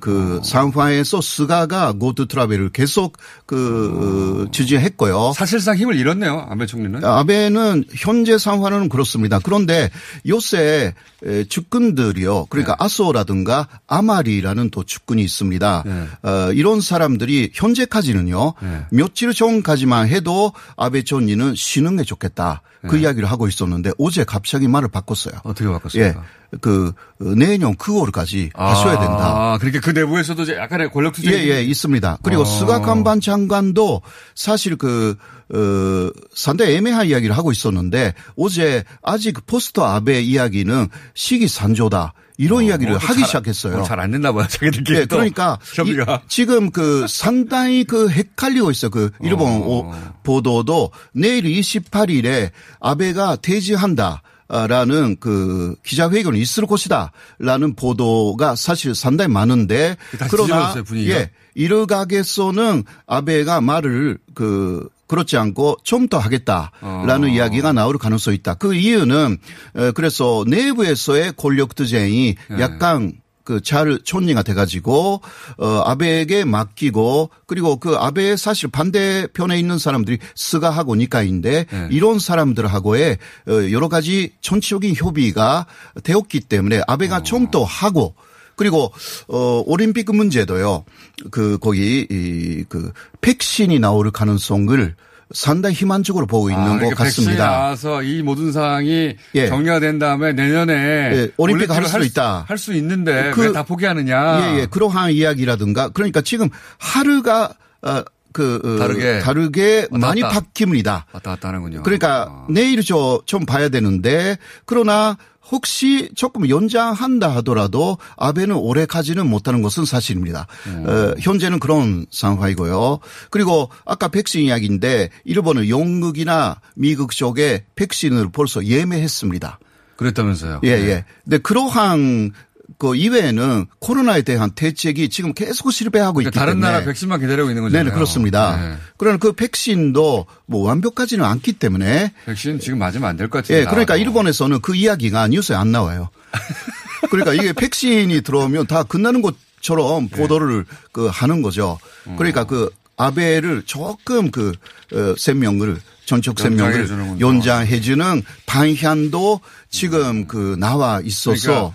그 상황에서 스가가 Go To Travel을 계속 그 어, 지지했고요. 사실상 힘을 잃었네요. 아베 총리는. 아베는 현재 상황은 그렇습니다. 그런데 요새 에, 측근들이요. 그러니까 네. 아소라든가 아마리라는 또 측근이 있습니다. 네. 어, 이런 사람들이 현재까지는요. 네. 며칠 전까지만 해도 아베 총리는 쉬는 게 좋겠다. 그 이야기를 하고 있었는데 어제 갑자기 말을 바꿨어요. 네. 어떻게 바꿨습니까? 예. 그 어, 내년 9월까지 하셔야 된다. 아, 그러니까 그 내부에서도 이제 약간의 권력 투쟁이 예, 예, 있습니다. 그리고 어. 스가 관반 장관도 사실 그, 어, 상당히 애매한 이야기를 하고 있었는데 어제 아직 포스터 아베 이야기는 시기산조다. 이런 이야기를 어, 하기 잘- 시작했어요. 어, 잘안 된나 봐요. 자기들끼리. 예, 그러니까. 이- 지금 그 상당히 그 헷갈리고 있어요. 그 일본 어. 오- 보도도 내일 28일에 아베가 퇴진한다. 라는 그 기자회견이 있을 것이다라는 보도가 사실 상당히 많은데 다 그러나 뒤집어졌어요. 예 일각에서는 아베가 말을 그 그렇지 않고 좀 더 하겠다라는 어. 이야기가 나올 가능성이 있다. 그 이유는 어, 그래서 내부에서의 권력 투쟁이 네. 약간 그잘 촌리가 돼가지고 어 아베에게 맡기고 그리고 그 아베의 사실 반대편에 있는 사람들이 스가하고 니까인데 네. 이런 사람들하고의 어, 여러 가지 정치적인 협의가 되었기 때문에 아베가 좀더 하고 그리고 어 올림픽 문제도요. 그 거기 이그 백신이 나올 가능성을 상당히 희망적으로 보고 있는 아, 것 같습니다. 나와서 이 모든 사항이 예. 정리가 된 다음에 내년에 예, 올림픽 할 수도 할 있다. 할 수 있는데 그- 왜다 포기하느냐. 예, 예. 그러한 이야기라든가 그러니까 지금 하루가 어, 그 어, 다르게. 다르게 왔다 많이 갔다. 바뀝니다. 왔다 갔다 하는군요. 그러니까 아. 내일 저좀 봐야 되는데 그러나 혹시 조금 연장한다 하더라도 아베는 올해까지는 못하는 것은 사실입니다. 음. 어, 현재는 그런 상황이고요. 그리고 아까 백신 이야기인데 일본은 영국이나 미국 쪽에 백신을 벌써 예매했습니다. 그랬다면서요. 예, 네. 예. 근데 그러한 그 이외에는 코로나에 대한 대책이 지금 계속 실패하고 있기 그러니까 다른 때문에 나라 백신만 기다리고 있는 거잖아요. 네, 그렇습니다. 네. 그러나 그 백신도 뭐 완벽하지는 않기 때문에 백신 지금 맞으면 안 될 것 같아요. 예, 그러니까 일본에서는 그 이야기가 뉴스에 안 나와요. 그러니까 이게 백신이 들어오면 다 끝나는 것처럼 보도를 그 하는 거죠. 그러니까 그 아베를 조금 그 어, 생명을 전적 생명을. 연장해주는 방향도 지금 그 나와 있어서 그러니까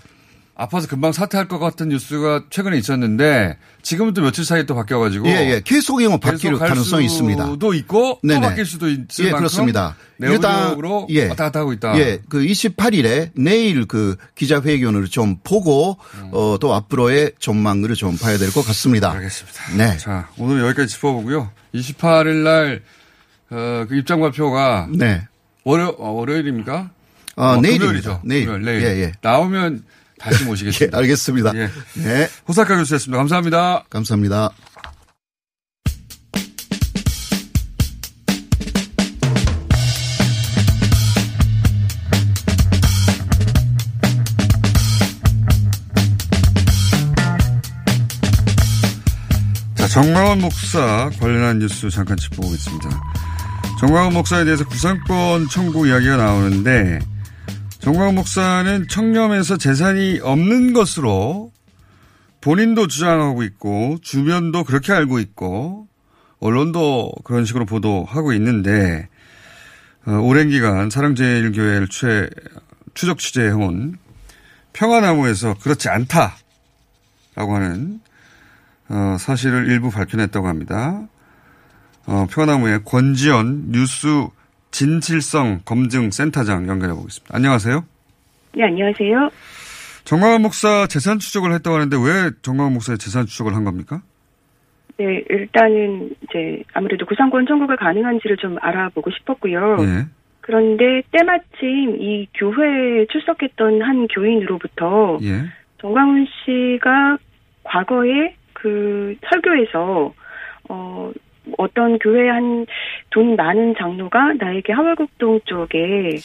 아파서 금방 사퇴할 것 같은 뉴스가 최근에 있었는데 지금은 또 며칠 사이에 또 바뀌어가지고 예, 예. 계속 이거 바뀔 가능성이 있습니다. 수도 있고 네네. 또 바뀔 수도 있을 예, 만큼 그렇습니다. 내부적으로 예. 왔다 갔다 하고 있다. 예, 그 28일에 내일 그 기자회견을 좀 보고 어, 또 앞으로의 전망을 좀 봐야 될 것 같습니다. 알겠습니다. 네. 자, 오늘 여기까지 짚어보고요. 28일 날, 어, 그 입장 발표가 네. 월요, 어, 월요일입니까? 아, 어, 내일입니다. 금요일이죠. 내일. 금요일, 내일. 예, 예. 나오면 다시 예, 모시겠습니다. 알겠습니다. 예. 네. 호사카 교수였습니다. 감사합니다. 감사합니다. 자, 정광원 목사 관련한 뉴스 잠깐 짚어보겠습니다. 정광원 목사에 대해서 구상권 청구 이야기가 나오는데 정광원 목사는 청렴에서 재산이 없는 것으로 본인도 주장하고 있고 주변도 그렇게 알고 있고 언론도 그런 식으로 보도하고 있는데 어, 오랜 기간 사랑제일교회를 최, 추적 취재해온 평화나무에서 그렇지 않다라고 하는 어, 사실을 일부 밝혀냈다고 합니다. 어, 평화나무의 권지연 뉴스 진실성 검증 센터장 연결해 보겠습니다. 안녕하세요. 네, 안녕하세요. 정광훈 목사 재산 추적을 했다고 하는데 왜 정광훈 목사의 재산 추적을 한 겁니까? 네, 일단은 이제 아무래도 구상권 청구가 가능한지를 좀 알아보고 싶었고요. 예. 그런데 때마침 이 교회에 출석했던 한 교인으로부터 예. 정광훈 씨가 과거에 그 설교에서 어 어떤 교회 한 돈 많은 장로가 나에게 하월국동 쪽에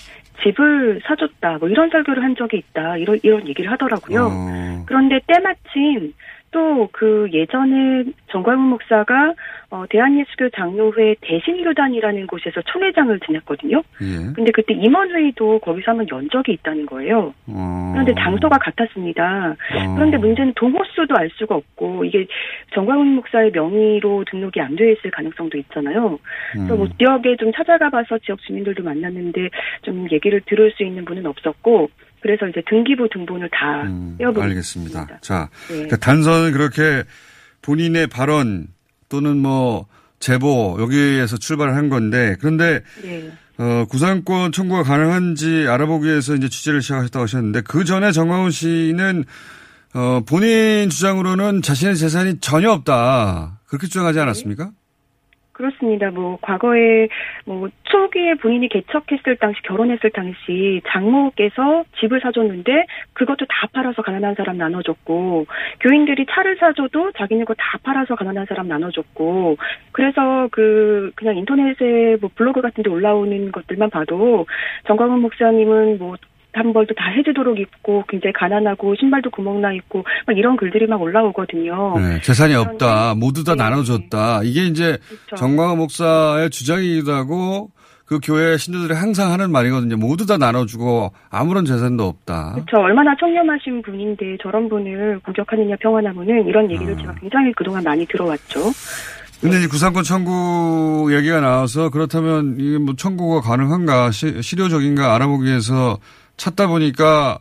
집을 사줬다 뭐 이런 설교를 한 적이 있다 이런 이런 얘기를 하더라고요. 어, 그런데 때마침 또 그 예전에 정광훈 목사가 어, 대한예수교 장로회 대신교단이라는 곳에서 총회장을 지냈거든요. 예. 근데 그때 임원회의도 거기서 한번 연 적이 있다는 거예요. 어. 그런데 장소가 같았습니다. 어. 그런데 문제는 동호수도 알 수가 없고 이게 정광훈 목사의 명의로 등록이 안 되어 있을 가능성도 있잖아요. 그래서 뭐 음. 지역에 좀 찾아가 봐서 지역 주민들도 만났는데 좀 얘기를 들을 수 있는 분은 없었고 그래서 이제 등기부 등본을 다 음, 떼어보고 알겠습니다. 있습니다. 자, 네. 그러니까 단서는 그렇게 본인의 발언 또는 뭐 제보 여기에서 출발을 한 건데 그런데 네. 어, 구상권 청구가 가능한지 알아보기 위해서 이제 취재를 시작하셨다고 하셨는데 그 전에 정광훈 씨는 어, 본인 주장으로는 자신의 재산이 전혀 없다 그렇게 주장하지 않았습니까? 그렇습니다. 뭐 과거에 뭐 초기에 본인이 개척했을 당시 결혼했을 당시 장모께서 집을 사줬는데 그것도 다 팔아서 가난한 사람 나눠줬고 교인들이 차를 사줘도 자기네 거 다 팔아서 가난한 사람 나눠줬고 그래서 그 그냥 인터넷에 뭐 블로그 같은데 올라오는 것들만 봐도 정광훈 목사님은 뭐 단벌도 다 해주도록 입고 굉장히 가난하고 신발도 구멍 나 있고 막 이런 글들이 막 올라오거든요. 네, 재산이 없다. 모두 다 네. 나눠줬다. 이게 이제 그렇죠. 정광훈 목사의 주장이기도 하고 그 교회 신도들이 항상 하는 말이거든요. 모두 다 나눠주고 아무런 재산도 없다. 그렇죠. 얼마나 청렴하신 분인데 저런 분을 공격하느냐 평화나무는 이런 얘기를 아. 제가 굉장히 그동안 많이 들어왔죠. 근데 이 구상권 청구 얘기가 나와서 그렇다면 이게 뭐 청구가 가능한가 시, 실효적인가 알아보기 위해서 찾다 보니까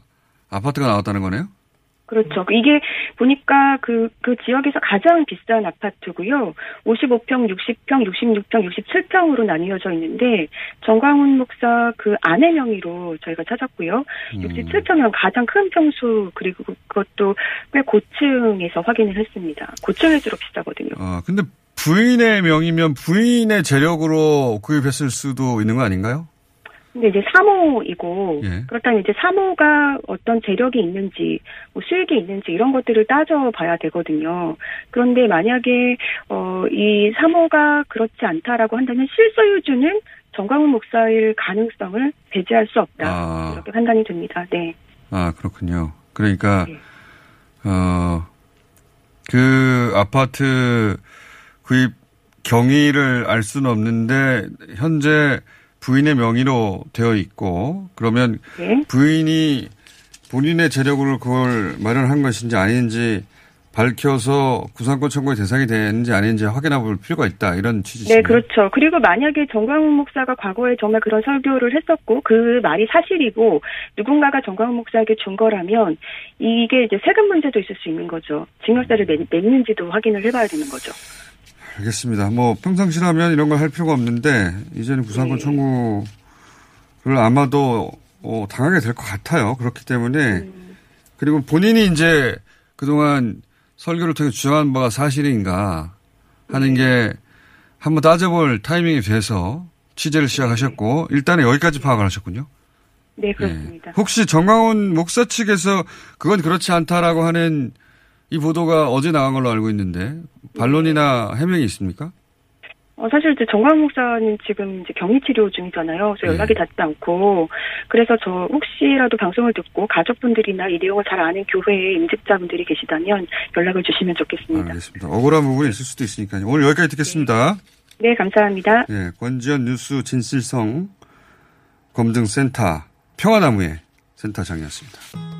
아파트가 나왔다는 거네요. 그렇죠. 이게 보니까 그, 그 지역에서 가장 비싼 아파트고요. 55평, 60평, 66평, 67평으로 나뉘어져 있는데 정광훈 목사 그 아내 명의로 저희가 찾았고요. 음. 67평이면 가장 큰 평수 그리고 그것도 꽤 고층에서 확인을 했습니다. 고층일수록 비싸거든요. 어, 근데 부인의 명이면 부인의 재력으로 구입했을 수도 있는 거 아닌가요? 근데 이제 사모이고 예. 그렇다면 이제 사모가 어떤 재력이 있는지 뭐 수익이 있는지 이런 것들을 따져봐야 되거든요. 그런데 만약에 어, 이 사모가 그렇지 않다라고 한다면 실소유주는 정광훈 목사일 가능성을 배제할 수 없다 아. 이렇게 판단이 됩니다. 네. 아, 그렇군요. 그러니까, 네. 어, 그 아파트 구입 경위를 알 수는 없는데, 현재 부인의 명의로 되어 있고, 그러면 네. 부인이 본인의 재력으로 그걸 마련한 것인지 아닌지 밝혀서 구상권 청구의 대상이 되는지 아닌지 확인해 볼 필요가 있다. 이런 취지죠. 네, 그렇죠. 그리고 만약에 정광훈 목사가 과거에 정말 그런 설교를 했었고 그 말이 사실이고 누군가가 정광훈 목사에게 준 거라면 이게 이제 세금 문제도 있을 수 있는 거죠. 증여세를 냈는지도 확인을 해봐야 되는 거죠. 알겠습니다. 뭐 평상시라면 이런 걸 할 필요가 없는데 이제는 구상권 네. 청구를 아마도 어, 당하게 될 것 같아요. 그렇기 때문에 음. 그리고 본인이 이제 그동안 설교를 통해 주장한 바가 사실인가 하는 네. 게 한번 따져볼 타이밍이 돼서 취재를 시작하셨고 일단은 여기까지 파악을 하셨군요. 네, 그렇습니다. 네. 혹시 정광훈 목사 측에서 그건 그렇지 않다라고 하는 이 보도가 어제 나간 걸로 알고 있는데 반론이나 해명이 있습니까? 어, 사실 이제 정광 목사님 지금 이제 격리 치료 중이잖아요. 그래서 연락이 네. 닿지 않고 그래서 저 혹시라도 방송을 듣고 가족분들이나 이 내용을 잘 아는 교회의 임직자분들이 계시다면 연락을 주시면 좋겠습니다. 알겠습니다. 억울한 부분이 있을 수도 있으니까요. 오늘 여기까지 듣겠습니다. 네, 네 감사합니다. 네, 권지현 뉴스 진실성 검증센터 평화나무의 센터장이었습니다.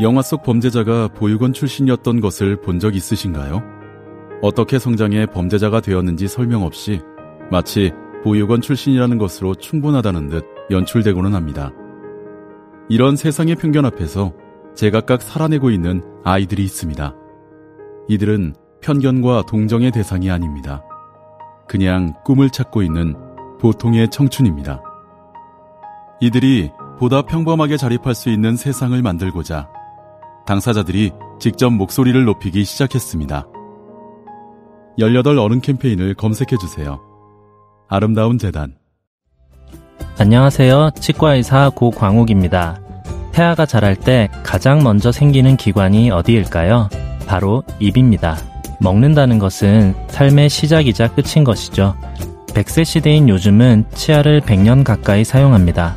영화 속 범죄자가 보육원 출신이었던 것을 본 적 있으신가요? 어떻게 성장해 범죄자가 되었는지 설명 없이 마치 보육원 출신이라는 것으로 충분하다는 듯 연출되고는 합니다. 이런 세상의 편견 앞에서 제각각 살아내고 있는 아이들이 있습니다. 이들은 편견과 동정의 대상이 아닙니다. 그냥 꿈을 찾고 있는 보통의 청춘입니다. 이들이 보다 평범하게 자립할 수 있는 세상을 만들고자 당사자들이 직접 목소리를 높이기 시작했습니다. 18 어른 캠페인을 검색해 주세요. 아름다운 재단 안녕하세요. 치과의사 고광욱입니다. 태아가 자랄 때 가장 먼저 생기는 기관이 어디일까요? 바로 입입니다. 먹는다는 것은 삶의 시작이자 끝인 것이죠. 100세 시대인 요즘은 치아를 100년 가까이 사용합니다.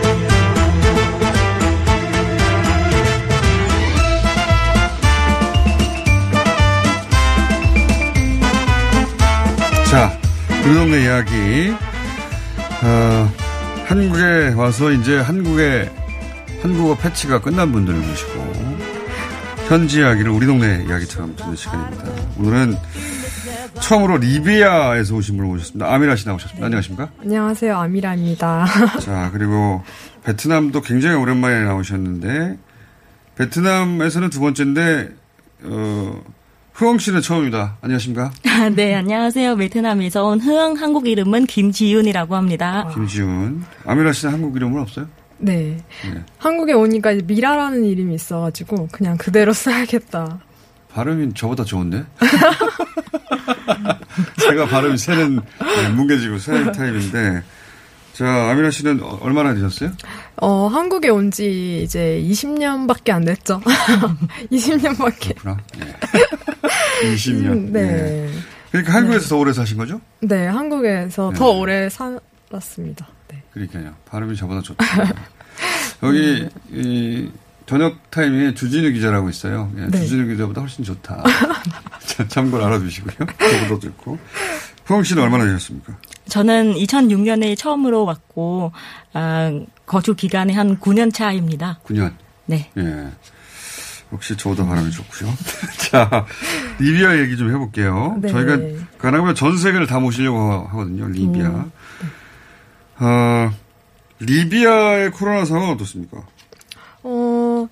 우리 동네 이야기. 어, 한국에 와서 이제 한국의 한국어 패치가 끝난 분들 계시고 현지 이야기를 우리 동네 이야기처럼 듣는 시간입니다. 오늘은 처음으로 리비아에서 오신 분을 모셨습니다. 아미라 씨 나오셨습니다. 안녕하십니까? 안녕하세요. 아미라입니다. 자, 그리고 베트남도 굉장히 오랜만에 나오셨는데 베트남에서는 두 번째인데 어 흐엉 씨는 처음입니다. 안녕하십니까? 아, 네, 안녕하세요. 베트남에서 온 흐엉 한국 이름은 김지윤이라고 합니다. 김지윤. 아미라 씨는 한국 이름은 없어요? 네. 네. 한국에 오니까 미라라는 이름이 있어가지고 그냥 그대로 써야겠다. 발음이 저보다 좋은데? 제가 발음이 새는 네, 뭉개지고 새는 타입인데 자, 아미라 씨는 얼마나 되셨어요? 어, 한국에 온 지 이제 20년밖에 안 됐죠. 20년밖에. 그렇구나. 네. 20년. 음, 네. 네. 그러니까 한국에서 네. 더 오래 사신 거죠? 네, 한국에서 네. 더 오래 살았습니다. 네. 그러니까요. 발음이 저보다 좋다. 여기, 이, 저녁 타임에 주진우 기자라고 있어요. 예, 네. 주진우 기자보다 훨씬 좋다. 참고로 알아두시고요. 저보다 좋고. 후영 씨는 얼마나 되셨습니까? 저는 2006년에 처음으로 왔고 아, 거주 기간이 한 9년 차입니다. 9년. 네. 예. 역시 저도 바람이 좋고요. 자, 리비아 얘기 좀 해볼게요. 네. 저희가 가능하면 전 세계를 다 모시려고 하거든요. 리비아. 음. 어, 리비아의 코로나 상황은 어떻습니까? 어,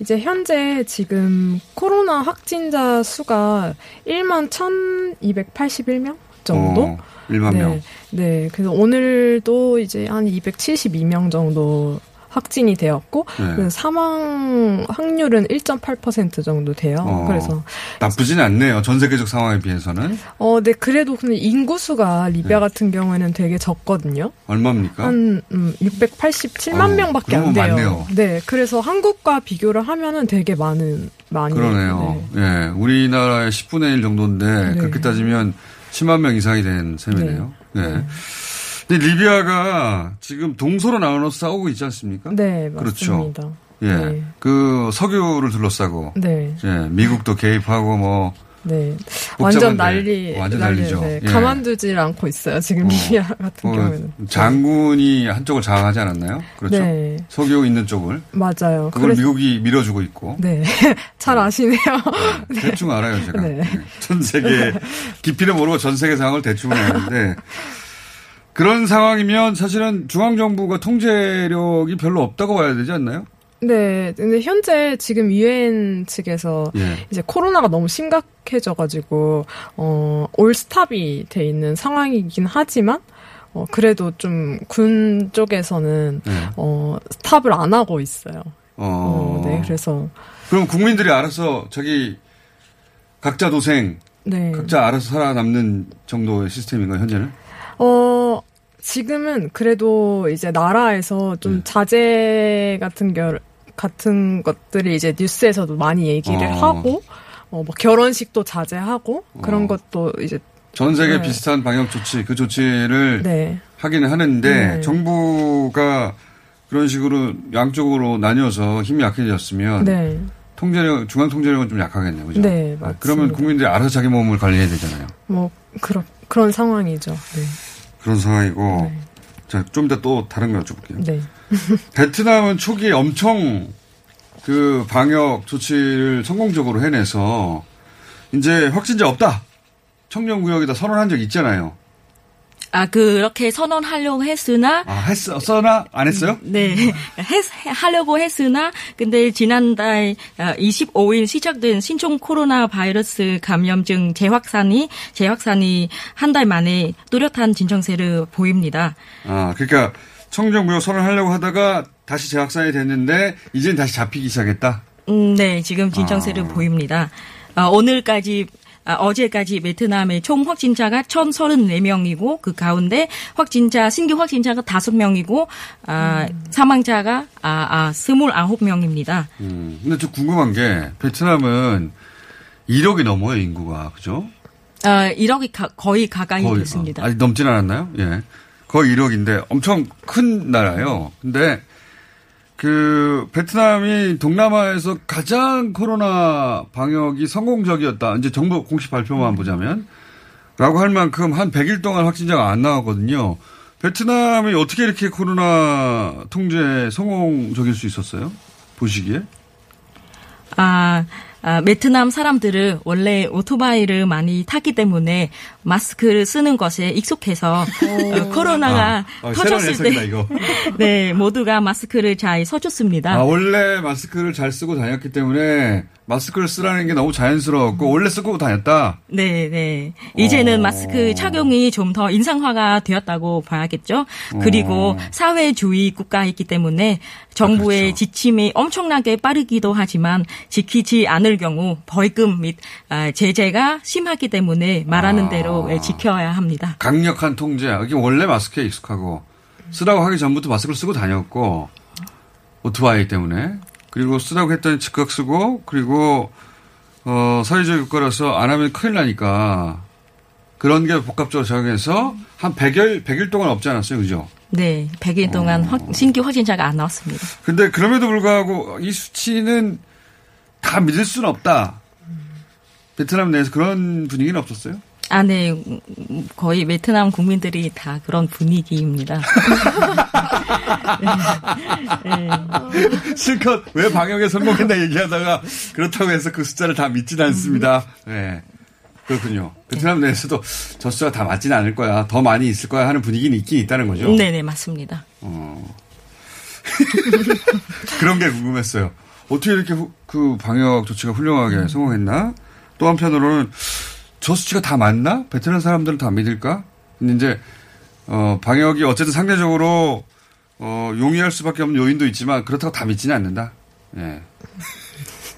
이제 현재 지금 코로나 확진자 수가 1만 1,281명 정도? 어, 1만 네, 명. 네. 그래서 오늘도 이제 한 272명 정도 확진이 되었고, 네. 그 사망 확률은 1.8% 정도 돼요. 어, 그래서 나쁘진 않네요. 전 세계적 상황에 비해서는. 어, 네, 그래도 근데 인구 수가 네. 리비아 같은 경우에는 되게 적거든요. 얼마입니까? 한 음, 687만 어, 명밖에 안 돼요. 많네요. 네, 그래서 한국과 비교를 하면은 되게 많은 많이 그러네요. 예, 우리나라의 10분의 1 정도인데 네. 그렇게 따지면 10만 명 이상이 된 셈이네요. 네. 근데 리비아가 지금 동서로 나눠서 싸우고 있지 않습니까? 네, 그렇죠. 맞습니다. 예. 네. 그 석유를 둘러싸고 네. 예, 미국도 개입하고 뭐 네. 완전 난리, 완전 난리, 난리죠. 네. 예. 가만두질 않고 있어요. 지금 리비아 같은 어, 경우에는. 장군이 한쪽을 장악하지 않았나요? 그렇죠. 네. 석유 있는 쪽을. 맞아요. 그걸 그래서- 미국이 밀어주고 있고. 네. 잘 아시네요. 네. 대충 알아요, 제가. 네. 전 세계, 깊이는 모르고 전 세계 상황을 대충 아는데, 그런 상황이면 사실은 중앙정부가 통제력이 별로 없다고 봐야 되지 않나요? 네. 근데 현재 지금 유엔 측에서 예. 이제 코로나가 너무 심각해져가지고, 어, 올 스탑이 돼 있는 상황이긴 하지만, 어, 그래도 좀 군 쪽에서는, 네. 어, 스탑을 안 하고 있어요. 어. 어, 네. 그래서, 그럼 국민들이 알아서 자기 각자 도생, 네. 각자 알아서 살아남는 정도의 시스템인가요, 현재는? 어, 지금은 그래도 이제 나라에서 좀 네. 자제 같은 결, 같은 것들이 이제 뉴스에서도 많이 얘기를 어. 하고, 어, 뭐 결혼식도 자제하고, 그런 것도 이제. 전 세계 네. 비슷한 방역 조치, 그 조치를 네. 하기는 하는데 네. 정부가 그런 식으로 양쪽으로 나뉘어서 힘이 약해졌으면 네. 통제력 중앙 통제력은 좀 약하겠네요. 그죠? 네, 아, 그러면 맞습니다. 국민들이 알아서 자기 몸을 관리해야 되잖아요. 뭐, 그런, 그런 상황이죠. 네. 그런 상황이고 자, 좀 이따 또 다른 거 여쭤볼게요. 네. 베트남은 초기에 엄청 그 방역 조치를 성공적으로 해내서 이제 확진자 없다. 청정구역에다 선언한 적 있잖아요. 아, 그렇게 선언하려고 했으나, 아, 했어, 써나? 안 했어요? 네, 했, 하려고 했으나, 근데 지난달 25일 시작된 신종 코로나 바이러스 감염증 재확산이, 재확산이 한 달 만에 뚜렷한 진정세를 보입니다. 아, 그러니까 청정구역 선언하려고 하다가 다시 재확산이 됐는데 이제는 다시 잡히기 시작했다. 음, 네, 지금 진정세를 아. 보입니다. 아, 오늘까지 아, 어제까지 베트남의 총 확진자가 1,034명이고 그 가운데 확진자 신규 확진자가 5명이고 아, 사망자가 아, 아 29명입니다. 음, 근데 좀 궁금한 게 베트남은 1억이 넘어요 인구가 그죠? 아, 1억이 가- 거의 가까이 거의, 됐습니다. 어, 아직 넘진 않았나요? 예. 거의 1억인데 엄청 큰 나라예요. 근데 그 베트남이 동남아에서 가장 코로나 방역이 성공적이었다. 이제 정부 공식 발표만 보자면 라고 할 만큼 한 100일 동안 확진자가 안 나왔거든요. 베트남이 어떻게 이렇게 코로나 통제 성공적일 수 있었어요? 보시기에? 아, 아, 베트남 사람들은 원래 오토바이를 많이 타기 때문에 마스크를 쓰는 것에 익숙해서 어, 코로나가 아, 아, 새로운 터졌을 해석이다, 때 이거. 네, 모두가 마스크를 잘 써줬습니다. 아, 원래 마스크를 잘 쓰고 다녔기 때문에 마스크를 쓰라는 게 너무 자연스러웠고 원래 쓰고 다녔다. 네, 네. 이제는 어. 마스크 착용이 좀 더 인상화가 되었다고 봐야겠죠. 그리고 어. 사회주의 국가이기 때문에 정부의 그렇죠. 지침이 엄청나게 빠르기도 하지만 지키지 않을 경우 벌금 및 아, 제재가 심하기 때문에 말하는 아. 대로 예, 지켜야 합니다. 강력한 통제. 이게 원래 마스크에 익숙하고 쓰라고 하기 전부터 마스크를 쓰고 다녔고 오토바이 때문에 그리고 쓰라고 했더니 즉각 쓰고 그리고 어 사회주의 국가라서 안 하면 큰일 나니까 그런 게 복합적으로 작용해서 한 100일 100일 동안 없지 않았어요. 그죠? 네, 100일 동안 확- 신규 확진자가 안 나왔습니다. 근데 그럼에도 불구하고 이 수치는 다 믿을 수는 없다. 베트남 내에서 그런 분위기는 없었어요? 아, 네. 음, 거의 베트남 국민들이 다 그런 분위기입니다. 실컷 왜 방역에 성공했나 얘기하다가 그렇다고 해서 그 숫자를 다 믿지는 않습니다. 네. 그렇군요. 베트남 내에서도 저 숫자가 다 맞지는 않을 거야. 더 많이 있을 거야 하는 분위기는 있긴 있다는 거죠. 네네, 맞습니다. 어. 그런 게 궁금했어요. 어떻게 이렇게 후- 그 방역 조치가 훌륭하게 성공했나? 또 한편으로는 저 수치가 다 맞나? 베트남 사람들은 다 믿을까? 근데 이제 어, 방역이 어쨌든 상대적으로 어, 용이할 수밖에 없는 요인도 있지만 그렇다고 다 믿지는 않는다. 예.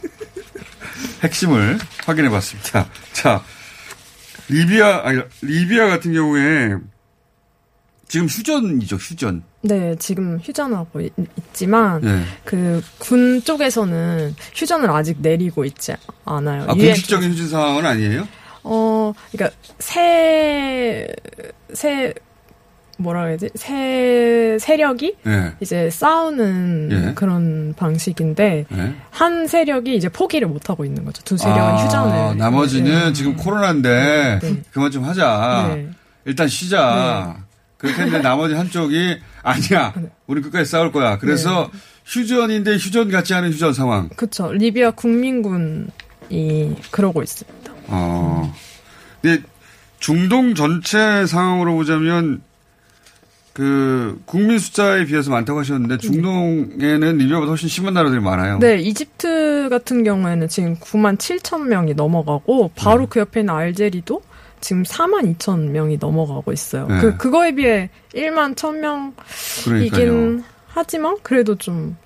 핵심을 확인해 봤습니다. 자, 리비아, 아니, 리비아 같은 경우에 지금 휴전이죠, 휴전. 네, 지금 휴전하고 있, 지만 예. 그군 쪽에서는 휴전을 아직 내리고 있지 않아요. 아, 공식적인 휴전 상황은 아니에요? 어, 그러니까 새, 새, 뭐라 해야지? 새 세력이 예. 이제 싸우는 예. 그런 방식인데 예. 한 세력이 이제 포기를 못 하고 있는 거죠. 두 세력은 아, 휴전을. 나머지는 지금 코로나인데 그만 좀 하자. 네. 일단 쉬자. 그렇게 했는데 나머지 한쪽이 아니야. 우리 끝까지 싸울 거야. 그래서 네. 휴전인데 휴전 같지 않은 휴전 상황. 그쵸. 리비아 국민군이 그러고 있습니다. 어. 근데 중동 전체 상황으로 보자면 그 국민 숫자에 비해서 많다고 하셨는데 중동에는 리비아보다 훨씬 심한 나라들이 많아요. 네, 이집트 같은 경우에는 지금 9만 7천 명이 넘어가고 바로 네. 그 옆에 있는 알제리도 지금 4만 2천 명이 넘어가고 있어요. 네. 그 그거에 비해 1만 1천 명이긴. 하지만 그래도 좀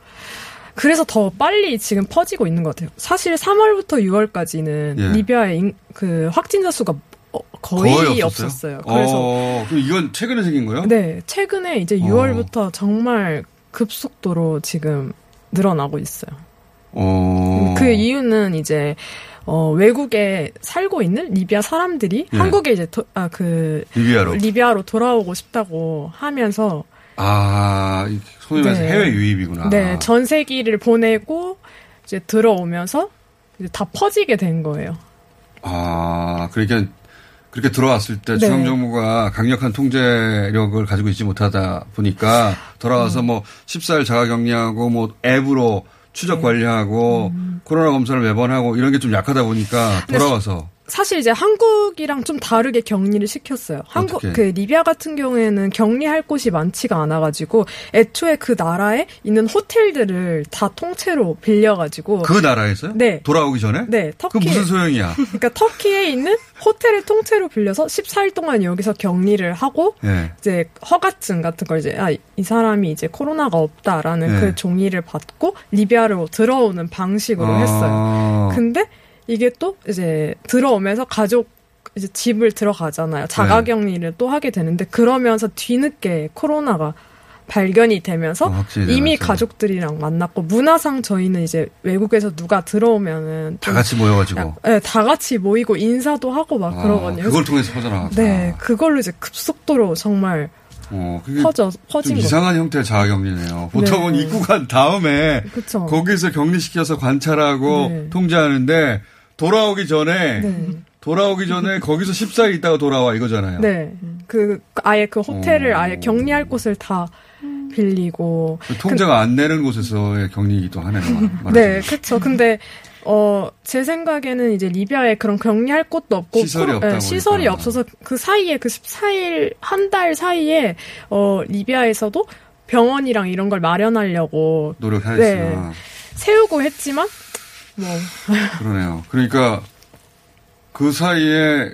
그래서 더 빨리 지금 퍼지고 있는 것 같아요. 사실 3월부터 6월까지는 예. 리비아의 인- 그 확진자 수가 어, 거의, 없었어요? 없었어요. 그래서 어, 이건 최근에 생긴 거예요? 네, 최근에 이제 6월부터 정말 급속도로 지금 늘어나고 있어요. 어. 그 이유는 이제 어, 외국에 살고 있는 리비아 사람들이 예. 한국에 이제 도, 아, 그 리비아로. 리비아로 돌아오고 싶다고 하면서 아, 이 소위 말해서 네. 해외 유입이구나. 네 전세기를 보내고 이제 들어오면서 이제 다 퍼지게 된 거예요. 아, 그러니까 그렇게 들어왔을 때 네. 중앙 정부가 강력한 통제력을 가지고 있지 못하다 보니까 음. 돌아와서 뭐 14일 자가 격리하고 뭐 앱으로 네. 추적 관리하고 음. 코로나 검사를 매번 하고 이런 게 좀 약하다 보니까 돌아와서 사실 이제 한국이랑 좀 다르게 격리를 시켰어요. 한국 어떻게? 그 리비아 같은 경우에는 격리할 곳이 많지가 않아 가지고 애초에 그 나라에 있는 호텔들을 다 통째로 빌려 가지고 그 나라에서요? 네. 돌아오기 전에? 네, 그 터키. 무슨 소용이야? 그러니까 터키에 있는 호텔을 통째로 빌려서 14일 동안 여기서 격리를 하고 예. 이제 허가증 같은 걸 이제 아, 이 사람이 이제 코로나가 없다라는 네. 그 종이를 받고 리비아로 들어오는 방식으로 아. 했어요. 근데 이게 또 이제 들어오면서 가족 이제 집을 들어가잖아요. 자가 네. 격리를 또 하게 되는데 그러면서 뒤늦게 코로나가 발견이 되면서 어, 이미 되면서. 가족들이랑 만났고 문화상 저희는 이제 외국에서 누가 들어오면은 다좀 같이 모여가지고. 네, 다 같이 모이고 인사도 하고 막 아, 그러거든요. 그걸 통해서 퍼져나갔다. 네, 그걸로 이제 급속도로 정말 어, 퍼져 퍼진 좀 거. 이상한 형태의 자가격리네요. 보통은 네. 입국 한 다음에 그쵸. 거기서 격리시켜서 관찰하고 네. 통제하는데 돌아오기 전에 네. 돌아오기 전에 거기서 14일 있다가 돌아와 이거잖아요. 네, 그 아예 그 호텔을 어. 아예 격리할 곳을 다 빌리고. 그 통제가 안 되는 곳에서의 격리이기도 하네요. 네, 그렇죠. 근데 어 제 생각에는 이제 리비아에 그런 격리할 곳도 없고 시설이 코로- 네, 시설이 보니까. 없어서 그 사이에 그 14일 한 달 사이에 어 리비아에서도 병원이랑 이런 걸 마련하려고 노력하였으나 세우고 했지만 뭐 그러네요. 그러니까 그 사이에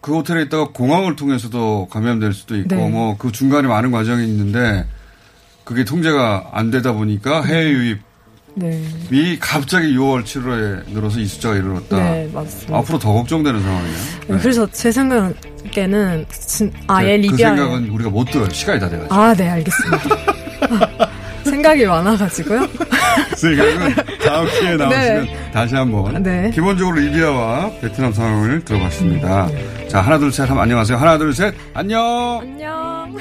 그 호텔에 있다가 공항을 통해서도 감염될 수도 있고 네. 뭐그 중간에 많은 과정이 있는데 그게 통제가 안 되다 보니까 해외 유입이 네. 갑자기 6월 7월에 늘어서 이 숫자가 이르렀다. 네, 맞습니다. 앞으로 더 걱정되는 상황이에요. 네, 그래서 제 생각에는 진- 아예 그 리비아 생각은 우리가 못 들어요. 시간이 다 돼가지고. 아, 네, 알겠습니다. 생각이 많아가지고요. 그 생각은 다음 기회에 나오시면 네. 다시 한번 네. 기본적으로 리비아와 베트남 상황을 들어봤습니다. 자 하나 둘 셋 안녕하세요. 하나 둘 셋 안녕. 안녕.